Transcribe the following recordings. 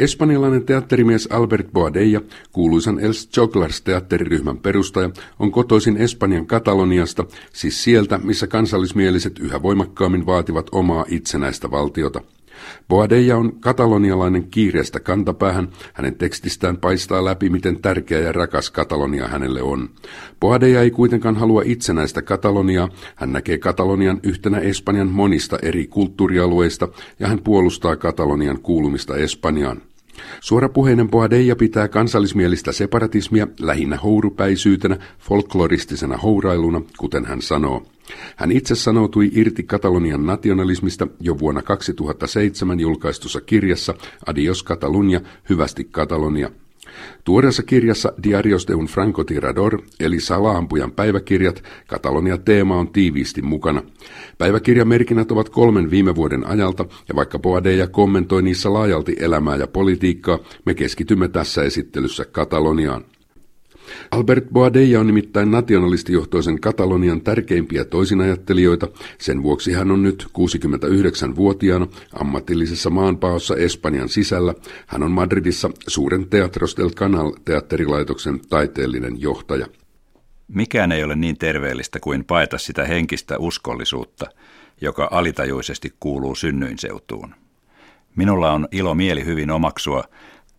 Espanjalainen teatterimies Albert Boadella, kuuluisan Els Jogglers teatteriryhmän perustaja, on kotoisin Espanjan Kataloniasta, siis sieltä, missä kansallismieliset yhä voimakkaammin vaativat omaa itsenäistä valtiota. Boadella on katalonialainen kiireestä kantapäähän, hänen tekstistään paistaa läpi, miten tärkeä ja rakas Katalonia hänelle on. Boadella ei kuitenkaan halua itsenäistä Kataloniaa, hän näkee Katalonian yhtenä Espanjan monista eri kulttuurialueista ja hän puolustaa Katalonian kuulumista Espanjaan. Suorapuheinen Boadella pitää kansallismielistä separatismia lähinnä hourupäisyytenä, folkloristisena hourailuna, kuten hän sanoo. Hän itse sanoutui irti Katalonian nationalismista jo vuonna 2007 julkaistussa kirjassa Adios Catalunya, hyvästi Katalonia. Tuoreessa kirjassa Diarios de un francotirador, eli salaampujan päiväkirjat, Katalonia-teema on tiiviisti mukana. Päiväkirjamerkinnät ovat kolmen viime vuoden ajalta, ja vaikka Boadeja kommentoi niissä laajalti elämää ja politiikkaa, me keskitymme tässä esittelyssä Kataloniaan. Albert Boadella on nimittäin nationalistijohtoisen Katalonian tärkeimpiä toisinajattelijoita, sen vuoksi hän on nyt 69-vuotiaana ammatillisessa maanpaossa Espanjan sisällä. Hän on Madridissa suuren Teatros del Canal teatterilaitoksen taiteellinen johtaja. Mikään ei ole niin terveellistä kuin paeta sitä henkistä uskollisuutta, joka alitajuisesti kuuluu synnyinseutuun. Minulla on ilo mieli hyvin omaksua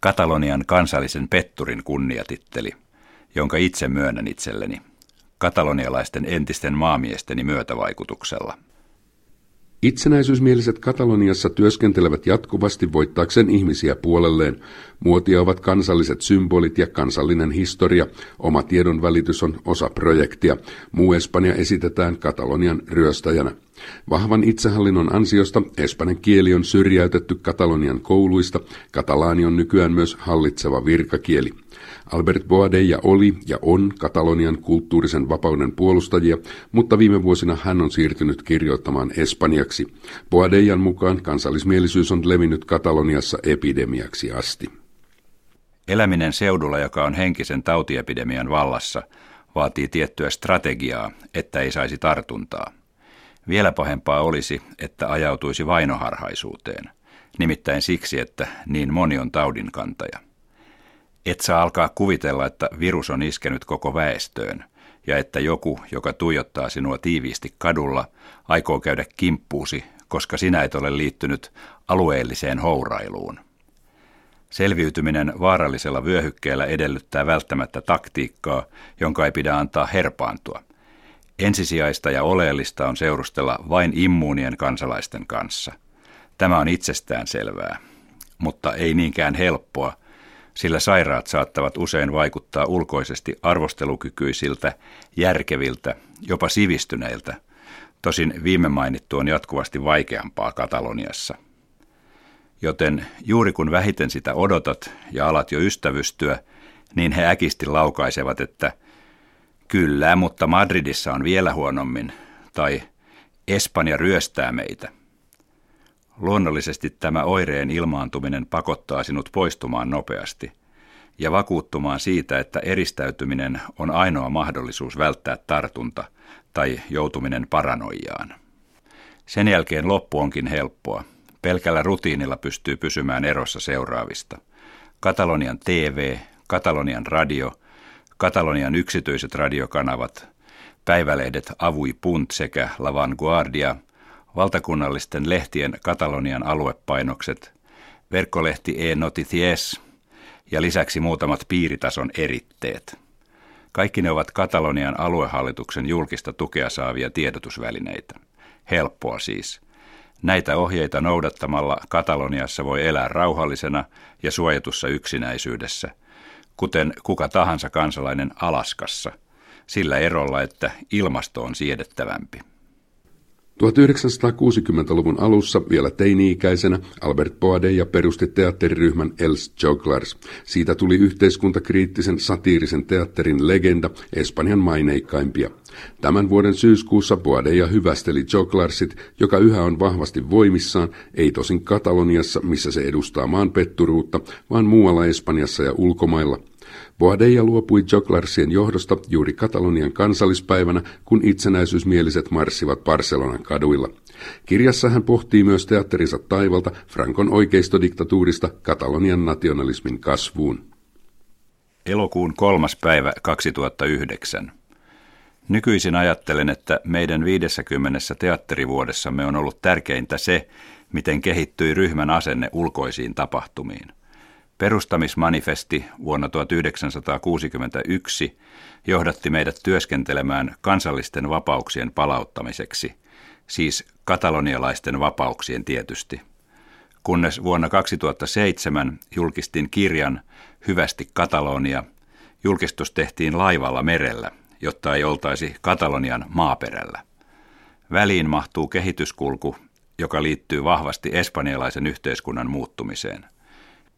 Katalonian kansallisen petturin kunniatitteli – jonka itse myönnän itselleni, katalonialaisten entisten maamiesteni myötävaikutuksella. Itsenäisyysmieliset Kataloniassa työskentelevät jatkuvasti voittaakseen ihmisiä puolelleen. Muotia ovat kansalliset symbolit ja kansallinen historia. Oma tiedon välitys on osa projektia. Muu Espanja esitetään Katalonian ryöstäjänä. Vahvan itsehallinnon ansiosta espanjan kieli on syrjäytetty Katalonian kouluista. Katalaani on nykyään myös hallitseva virkakieli. Albert Boadella oli ja on Katalonian kulttuurisen vapauden puolustajia, mutta viime vuosina hän on siirtynyt kirjoittamaan espanjaksi. Boadellan mukaan kansallismielisyys on levinnyt Kataloniassa epidemiaksi asti. Eläminen seudulla, joka on henkisen tautiepidemian vallassa, vaatii tiettyä strategiaa, että ei saisi tartuntaa. Vielä pahempaa olisi, että ajautuisi vainoharhaisuuteen, nimittäin siksi, että niin moni on taudinkantaja. Et saa alkaa kuvitella, että virus on iskenyt koko väestöön ja että joku, joka tuijottaa sinua tiiviisti kadulla, aikoo käydä kimppuusi, koska sinä et ole liittynyt alueelliseen hourailuun. Selviytyminen vaarallisella vyöhykkeellä edellyttää välttämättä taktiikkaa, jonka ei pidä antaa herpaantua. Ensisijaista ja oleellista on seurustella vain immuunien kansalaisten kanssa. Tämä on itsestään selvää, mutta ei niinkään helppoa – sillä sairaat saattavat usein vaikuttaa ulkoisesti arvostelukykyisiltä, järkeviltä, jopa sivistyneiltä. Tosin viime mainittu on jatkuvasti vaikeampaa Kataloniassa. Joten juuri kun vähiten sitä odotat ja alat jo ystävystyä, niin he äkisti laukaisevat, että kyllä, mutta Madridissa on vielä huonommin, tai Espanja ryöstää meitä. Luonnollisesti tämä oireen ilmaantuminen pakottaa sinut poistumaan nopeasti ja vakuuttumaan siitä, että eristäytyminen on ainoa mahdollisuus välttää tartunta tai joutuminen paranoijaan. Sen jälkeen loppu onkin helppoa. Pelkällä rutiinilla pystyy pysymään erossa seuraavista. Katalonian TV, Katalonian radio, Katalonian yksityiset radiokanavat, päivälehdet Avui Punt sekä La Vanguardia – valtakunnallisten lehtien Katalonian aluepainokset, verkkolehti E-Noticies ja lisäksi muutamat piiritason eritteet. Kaikki ne ovat Katalonian aluehallituksen julkista tukea saavia tiedotusvälineitä. Helppoa siis. Näitä ohjeita noudattamalla Kataloniassa voi elää rauhallisena ja suojatussa yksinäisyydessä, kuten kuka tahansa kansalainen Alaskassa, sillä erolla, että ilmasto on siedettävämpi. 1960-luvun alussa vielä teini-ikäisenä Albert Boadella perusti teatteriryhmän Els Jogglers. Siitä tuli yhteiskuntakriittisen satiirisen teatterin legenda, Espanjan maineikkaimpia. Tämän vuoden syyskuussa Boadella hyvästeli Jogglarsit, joka yhä on vahvasti voimissaan, ei tosin Kataloniassa, missä se edustaa maanpetturuutta, vaan muualla Espanjassa ja ulkomailla – Boadella luopui Joglarsien johdosta juuri Katalonian kansallispäivänä, kun itsenäisyysmieliset marssivat Barcelonan kaduilla. Kirjassa hän pohtii myös teatterinsa taivalta Frankon oikeistodiktatuurista Katalonian nationalismin kasvuun. Elokuun kolmas päivä 2009. Nykyisin ajattelen, että meidän 50 teatterivuodessamme on ollut tärkeintä se, miten kehittyi ryhmän asenne ulkoisiin tapahtumiin. Perustamismanifesti vuonna 1961 johdatti meidät työskentelemään kansallisten vapauksien palauttamiseksi, siis katalonialaisten vapauksien tietysti. Kunnes vuonna 2007 julkistin kirjan Hyvästi Katalonia, julkistus tehtiin laivalla merellä, jotta ei oltaisi Katalonian maaperällä. Väliin mahtuu kehityskulku, joka liittyy vahvasti espanjalaisen yhteiskunnan muuttumiseen.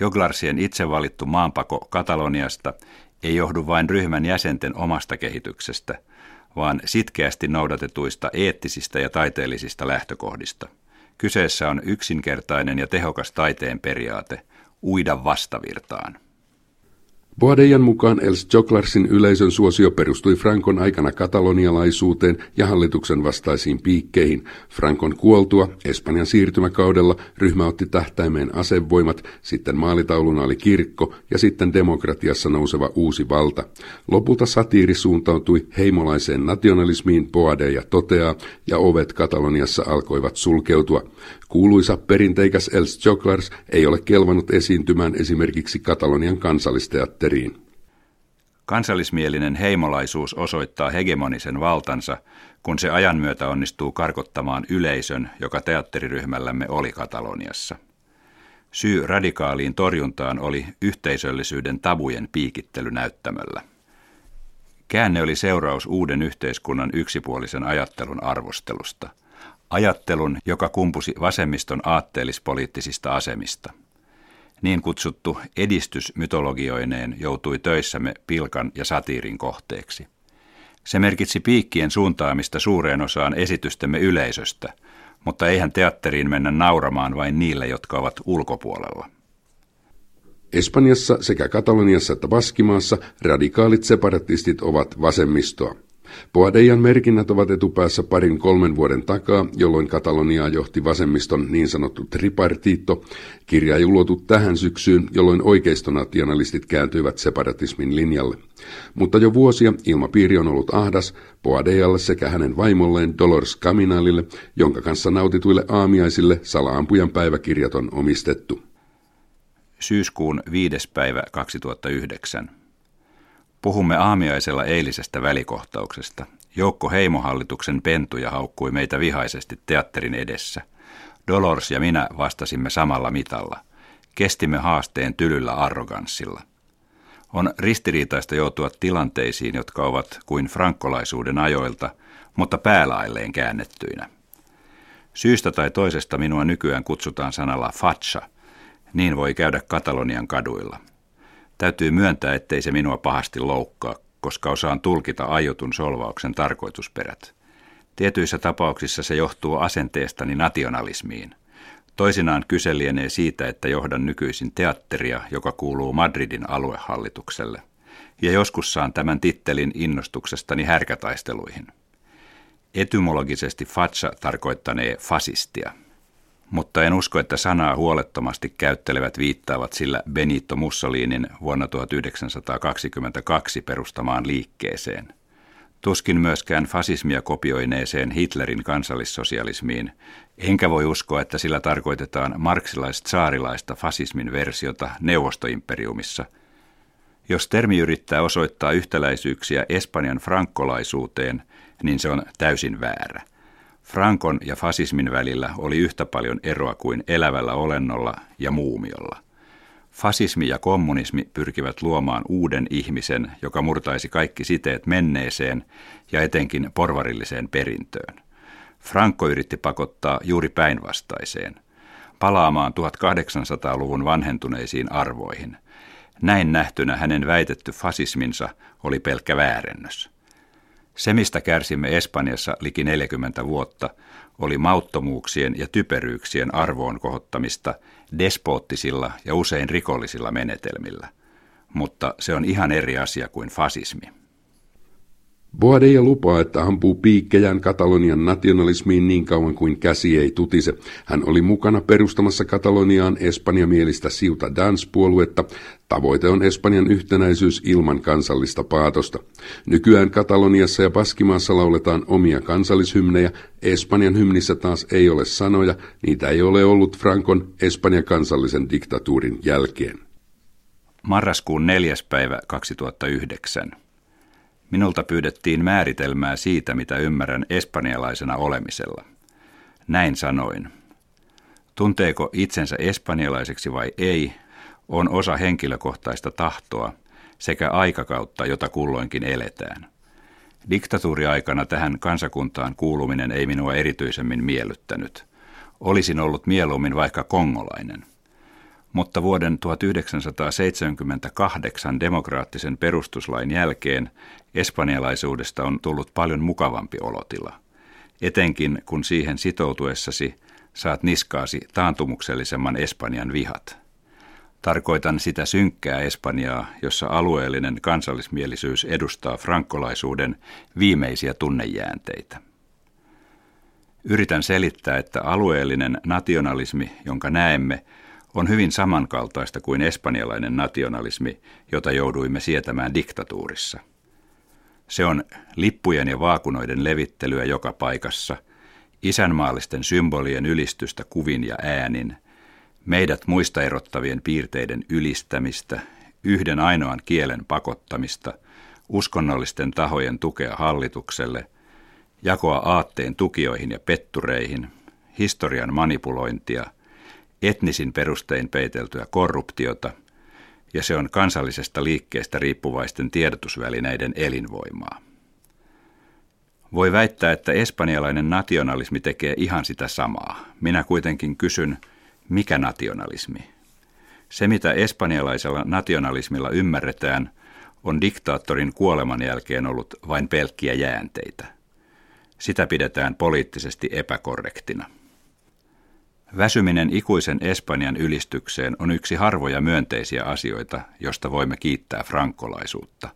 Joglarsien itse valittu maanpako Kataloniasta ei johdu vain ryhmän jäsenten omasta kehityksestä, vaan sitkeästi noudatetuista eettisistä ja taiteellisista lähtökohdista. Kyseessä on yksinkertainen ja tehokas taiteen periaate, uida vastavirtaan. Boadejan mukaan Els Joklarsin yleisön suosio perustui Frankon aikana katalonialaisuuteen ja hallituksen vastaisiin piikkeihin. Frankon kuoltua Espanjan siirtymäkaudella ryhmä otti tähtäimeen asevoimat, sitten maalitauluna oli kirkko ja sitten demokratiassa nouseva uusi valta. Lopulta satiiri suuntautui heimolaiseen nationalismiin, Boadeja toteaa, ja ovet Kataloniassa alkoivat sulkeutua. Kuuluisa perinteikäs Els Joglars ei ole kelvannut esiintymään esimerkiksi Katalonian kansallisteatteriin. Kansallismielinen heimolaisuus osoittaa hegemonisen valtansa, kun se ajan myötä onnistuu karkottamaan yleisön, joka teatteriryhmällämme oli Kataloniassa. Syy radikaaliin torjuntaan oli yhteisöllisyyden tabujen piikittely näyttämöllä. Käänne oli seuraus uuden yhteiskunnan yksipuolisen ajattelun arvostelusta – ajattelun, joka kumpusi vasemmiston aatteellispoliittisista asemista. Niin kutsuttu edistys mytologioineen joutui töissämme pilkan ja satiirin kohteeksi. Se merkitsi piikkien suuntaamista suureen osaan esitystemme yleisöstä, mutta eihän teatteriin mennä nauramaan vain niille, jotka ovat ulkopuolella. Espanjassa sekä Kataloniassa että Baskimaassa radikaalit separatistit ovat vasemmistoa. Boadejan merkinnät ovat etupäässä parin kolmen vuoden takaa, jolloin Kataloniaa johti vasemmiston niin sanottu tripartiitto. Kirja ei ulotu tähän syksyyn, jolloin oikeistonationalistit kääntyivät separatismin linjalle. Mutta jo vuosia ilmapiiri on ollut ahdas Boadejalle sekä hänen vaimolleen Dolores Caminalille, jonka kanssa nautituille aamiaisille salaampujan päiväkirjat on omistettu. Syyskuun viides päivä 2009. Puhumme aamiaisella eilisestä välikohtauksesta. Joukko heimohallituksen pentuja haukkui meitä vihaisesti teatterin edessä. Dolores ja minä vastasimme samalla mitalla. Kestimme haasteen tylyllä arroganssilla. On ristiriitaista joutua tilanteisiin, jotka ovat kuin frankkolaisuuden ajoilta, mutta päälailleen käännettyinä. Syystä tai toisesta minua nykyään kutsutaan sanalla facha. Niin voi käydä Katalonian kaduilla. Täytyy myöntää, ettei se minua pahasti loukkaa, koska osaan tulkita aiotun solvauksen tarkoitusperät. Tietyissä tapauksissa se johtuu asenteestani nationalismiin. Toisinaan kyse lienee siitä, että johdan nykyisin teatteria, joka kuuluu Madridin aluehallitukselle. Ja joskus saan tämän tittelin innostuksestani härkätaisteluihin. Etymologisesti fatsa tarkoittanee fasistia – mutta en usko, että sanaa huolettomasti käyttelevät viittaavat sillä Benito Mussolinin vuonna 1922 perustamaan liikkeeseen. Tuskin myöskään fasismia kopioineeseen Hitlerin kansallissosialismiin, enkä voi uskoa, että sillä tarkoitetaan marksilais-saarilaista fasismin versiota neuvostoimperiumissa. Jos termi yrittää osoittaa yhtäläisyyksiä Espanjan frankkolaisuuteen, niin se on täysin väärä – Frankon ja fasismin välillä oli yhtä paljon eroa kuin elävällä olennolla ja muumiolla. Fasismi ja kommunismi pyrkivät luomaan uuden ihmisen, joka murtaisi kaikki siteet menneeseen ja etenkin porvarilliseen perintöön. Franco yritti pakottaa juuri päinvastaiseen, palaamaan 1800-luvun vanhentuneisiin arvoihin. Näin nähtynä hänen väitetty fasisminsa oli pelkkä väärennös. Se, mistä kärsimme Espanjassa liki 40 vuotta, oli mauttomuuksien ja typeryyksien arvoon kohottamista despoottisilla ja usein rikollisilla menetelmillä. mutta se on ihan eri asia kuin fasismi. Boadella lupaa, että ampuu piikkejään Katalonian nationalismiin niin kauan kuin käsi ei tutise. Hän oli mukana perustamassa Kataloniaan espanjamielistä Siuta Dance-puoluetta. Tavoite on Espanjan yhtenäisyys ilman kansallista paatosta. Nykyään Kataloniassa ja Baskimaassa lauletaan omia kansallishymnejä. Espanjan hymnissä taas ei ole sanoja. Niitä ei ole ollut Frankon Espanjan kansallisen diktatuurin jälkeen. Marraskuun neljäs päivä 2009. Minulta pyydettiin määritelmää siitä, mitä ymmärrän espanjalaisena olemisella. Näin sanoin. Tunteeko itsensä espanjalaiseksi vai ei, on osa henkilökohtaista tahtoa sekä aikakautta, jota kulloinkin eletään. Diktatuuriaikana tähän kansakuntaan kuuluminen ei minua erityisemmin miellyttänyt. Olisin ollut mieluummin vaikka kongolainen – mutta vuoden 1978 demokraattisen perustuslain jälkeen espanjalaisuudesta on tullut paljon mukavampi olotila, etenkin kun siihen sitoutuessasi saat niskaasi taantumuksellisemman Espanjan vihat. Tarkoitan sitä synkkää Espanjaa, jossa alueellinen kansallismielisyys edustaa frankkolaisuuden viimeisiä tunnejäänteitä. Yritän selittää, että alueellinen nationalismi, jonka näemme, on hyvin samankaltaista kuin espanjalainen nationalismi, jota jouduimme sietämään diktatuurissa. Se on lippujen ja vaakunoiden levittelyä joka paikassa, isänmaallisten symbolien ylistystä kuvin ja äänin, meidät muista erottavien piirteiden ylistämistä, yhden ainoan kielen pakottamista, uskonnollisten tahojen tukea hallitukselle, jakoa aatteen tukijoihin ja pettureihin, historian manipulointia – etnisin perustein peiteltyä korruptiota, ja se on kansallisesta liikkeestä riippuvaisten tiedotusvälineiden elinvoimaa. Voi väittää, että espanjalainen nationalismi tekee ihan sitä samaa. Minä kuitenkin kysyn, mikä nationalismi? Se, mitä espanjalaisella nationalismilla ymmärretään, on diktaattorin kuoleman jälkeen ollut vain pelkkiä jäänteitä. Sitä pidetään poliittisesti epäkorrektina. Väsyminen ikuisen Espanjan ylistykseen on yksi harvoja myönteisiä asioita, josta voimme kiittää frankkolaisuutta.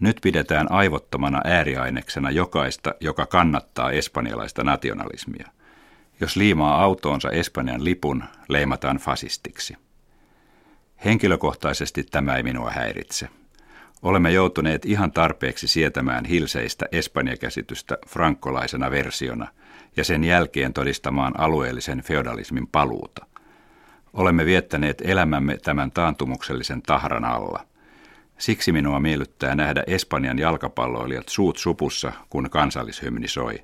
Nyt pidetään aivottomana ääriaineksena jokaista, joka kannattaa espanjalaista nationalismia. Jos liimaa autoonsa Espanjan lipun, leimataan fasistiksi. Henkilökohtaisesti tämä ei minua häiritse. Olemme joutuneet ihan tarpeeksi sietämään hilseistä Espanja-käsitystä frankkolaisena versiona – ja sen jälkeen todistamaan alueellisen feodalismin paluuta. Olemme viettäneet elämämme tämän taantumuksellisen tahran alla. Siksi minua miellyttää nähdä Espanjan jalkapalloilijat suut supussa, kun kansallishymni soi,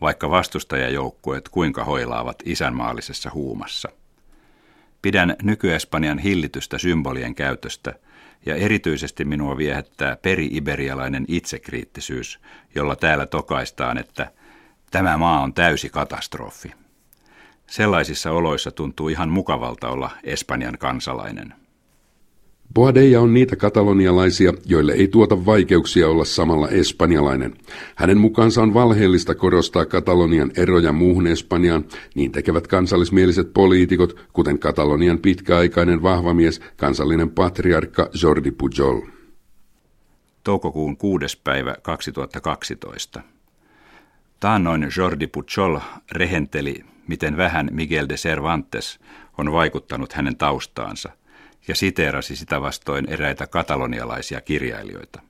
vaikka vastustajajoukkueet kuinka hoilaavat isänmaallisessa huumassa. Pidän nyky-Espanjan hillitystä symbolien käytöstä ja erityisesti minua viehättää peri-iberialainen itsekriittisyys, jolla täällä tokaistaan, että – Tämä maa on täysi katastrofi. Sellaisissa oloissa tuntuu ihan mukavalta olla Espanjan kansalainen. Boadella on niitä katalonialaisia, joille ei tuota vaikeuksia olla samalla espanjalainen. Hänen mukaansa on valheellista korostaa Katalonian eroja muuhun Espanjaan, niin tekevät kansallismieliset poliitikot, kuten Katalonian pitkäaikainen vahvamies, kansallinen patriarkka Jordi Pujol. Toukokuun 6. päivä 2012. Taannoin Jordi Pujol rehenteli, miten vähän Miguel de Cervantes on vaikuttanut hänen taustaansa, ja siteerasi sitä vastoin eräitä katalonialaisia kirjailijoita.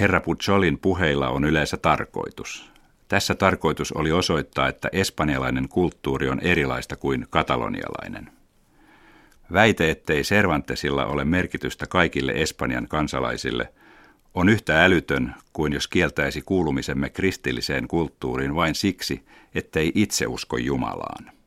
Herra Pujolin puheilla on yleensä tarkoitus. Tässä tarkoitus oli osoittaa, että espanjalainen kulttuuri on erilaista kuin katalonialainen. Väite, ettei Cervantesilla ole merkitystä kaikille Espanjan kansalaisille – on yhtä älytön kuin jos kieltäisi kuulumisemme kristilliseen kulttuuriin vain siksi, ettei itse usko Jumalaan.